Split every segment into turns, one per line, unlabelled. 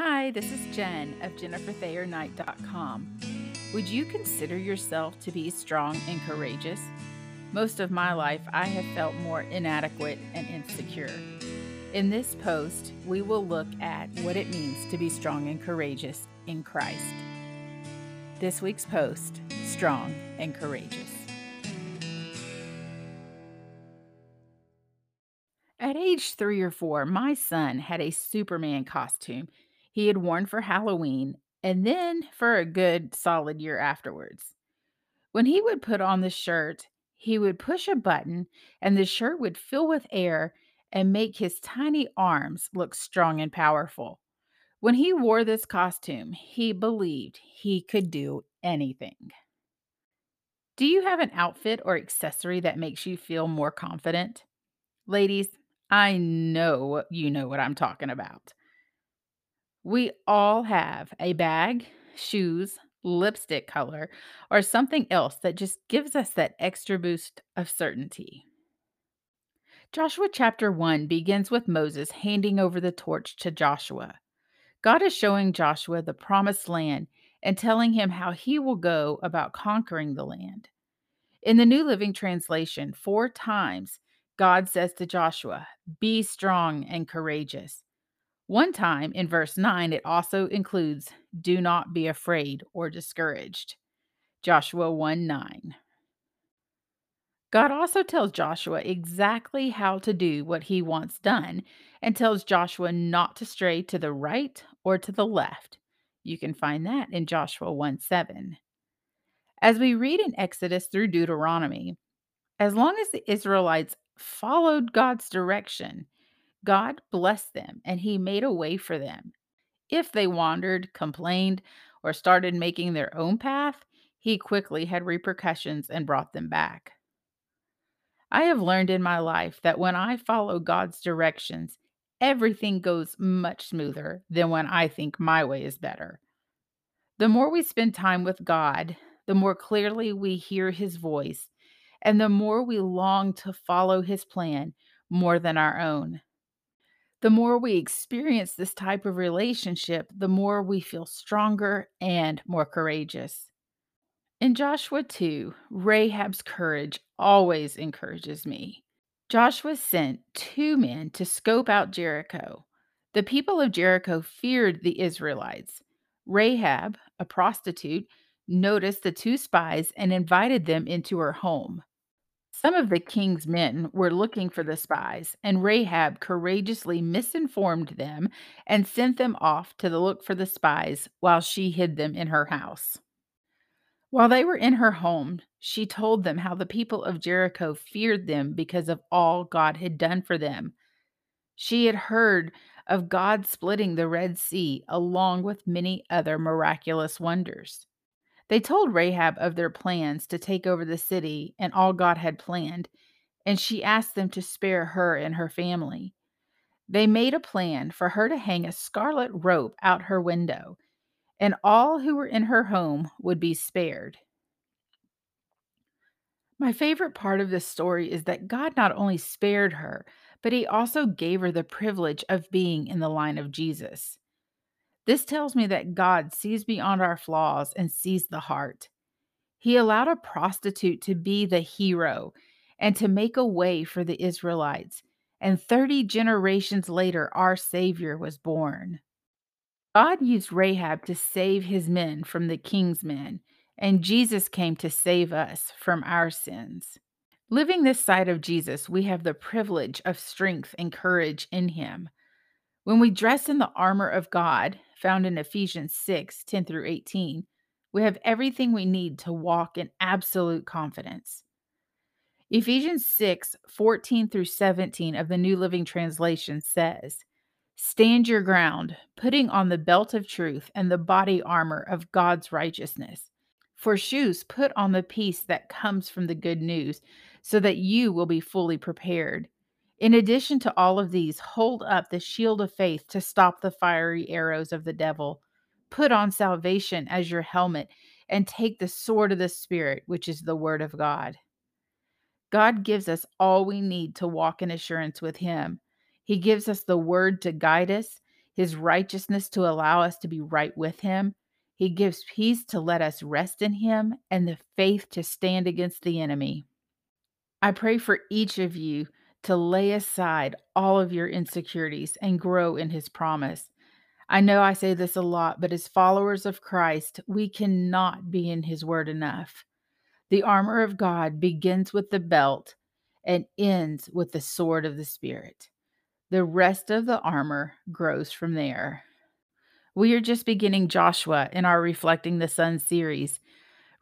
Hi, this is Jen of JenniferThayerKnight.com. Would you consider yourself to be strong and courageous? Most of my life, I have felt more inadequate and insecure. In this post, we will look at what it means to be strong and courageous in Christ. This week's post Strong and Courageous. At age three or four, my son had a Superman costume he had worn for Halloween and then for a good solid year afterwards. When he would put on the shirt, he would push a button and the shirt would fill with air and make his tiny arms look strong and powerful. When he wore this costume, he believed he could do anything. Do you have an outfit or accessory that makes you feel more confident? Ladies, I know you know what I'm talking about. We all have a bag, shoes, lipstick color, or something else that just gives us that extra boost of certainty. Joshua chapter 1 begins with Moses handing over the torch to Joshua. God is showing Joshua the promised land and telling him how he will go about conquering the land. In the New Living Translation, four times God says to Joshua, Be strong and courageous. One time in verse 9, it also includes do not be afraid or discouraged. Joshua 1 9. God also tells Joshua exactly how to do what he wants done and tells Joshua not to stray to the right or to the left. You can find that in Joshua 1 7. As we read in Exodus through Deuteronomy, as long as the Israelites followed God's direction, God blessed them and he made a way for them. If they wandered, complained, or started making their own path, he quickly had repercussions and brought them back. I have learned in my life that when I follow God's directions, everything goes much smoother than when I think my way is better. The more we spend time with God, the more clearly we hear his voice, and the more we long to follow his plan more than our own. The more we experience this type of relationship, the more we feel stronger and more courageous. In Joshua 2, Rahab's courage always encourages me. Joshua sent two men to scope out Jericho. The people of Jericho feared the Israelites. Rahab, a prostitute, noticed the two spies and invited them into her home. Some of the king's men were looking for the spies, and Rahab courageously misinformed them and sent them off to the look for the spies while she hid them in her house. While they were in her home, she told them how the people of Jericho feared them because of all God had done for them. She had heard of God splitting the Red Sea along with many other miraculous wonders. They told Rahab of their plans to take over the city and all God had planned, and she asked them to spare her and her family. They made a plan for her to hang a scarlet rope out her window, and all who were in her home would be spared. My favorite part of this story is that God not only spared her, but he also gave her the privilege of being in the line of Jesus. This tells me that God sees beyond our flaws and sees the heart. He allowed a prostitute to be the hero and to make a way for the Israelites. And 30 generations later, our Savior was born. God used Rahab to save his men from the king's men, and Jesus came to save us from our sins. Living this side of Jesus, we have the privilege of strength and courage in him. When we dress in the armor of God, found in Ephesians 6 10 through 18, we have everything we need to walk in absolute confidence. Ephesians 6 14 through 17 of the New Living Translation says, Stand your ground, putting on the belt of truth and the body armor of God's righteousness. For shoes, put on the peace that comes from the good news, so that you will be fully prepared. In addition to all of these, hold up the shield of faith to stop the fiery arrows of the devil. Put on salvation as your helmet and take the sword of the Spirit, which is the word of God. God gives us all we need to walk in assurance with Him. He gives us the word to guide us, His righteousness to allow us to be right with Him. He gives peace to let us rest in Him and the faith to stand against the enemy. I pray for each of you to lay aside all of your insecurities and grow in his promise. I know I say this a lot, but as followers of Christ, we cannot be in his word enough. The armor of God begins with the belt and ends with the sword of the Spirit. The rest of the armor grows from there. We are just beginning Joshua in our Reflecting the Son series,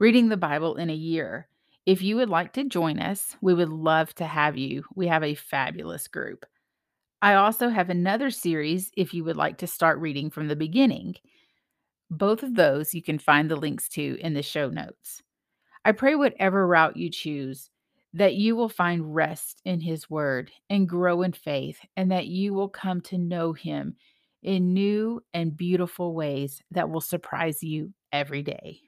reading the Bible in a year. If you would like to join us, we would love to have you. We have a fabulous group. I also have another series if you would like to start reading from the beginning. Both of those you can find the links to in the show notes. I pray whatever route you choose, that you will find rest in His Word and grow in faith, and that you will come to know Him in new and beautiful ways that will surprise you every day.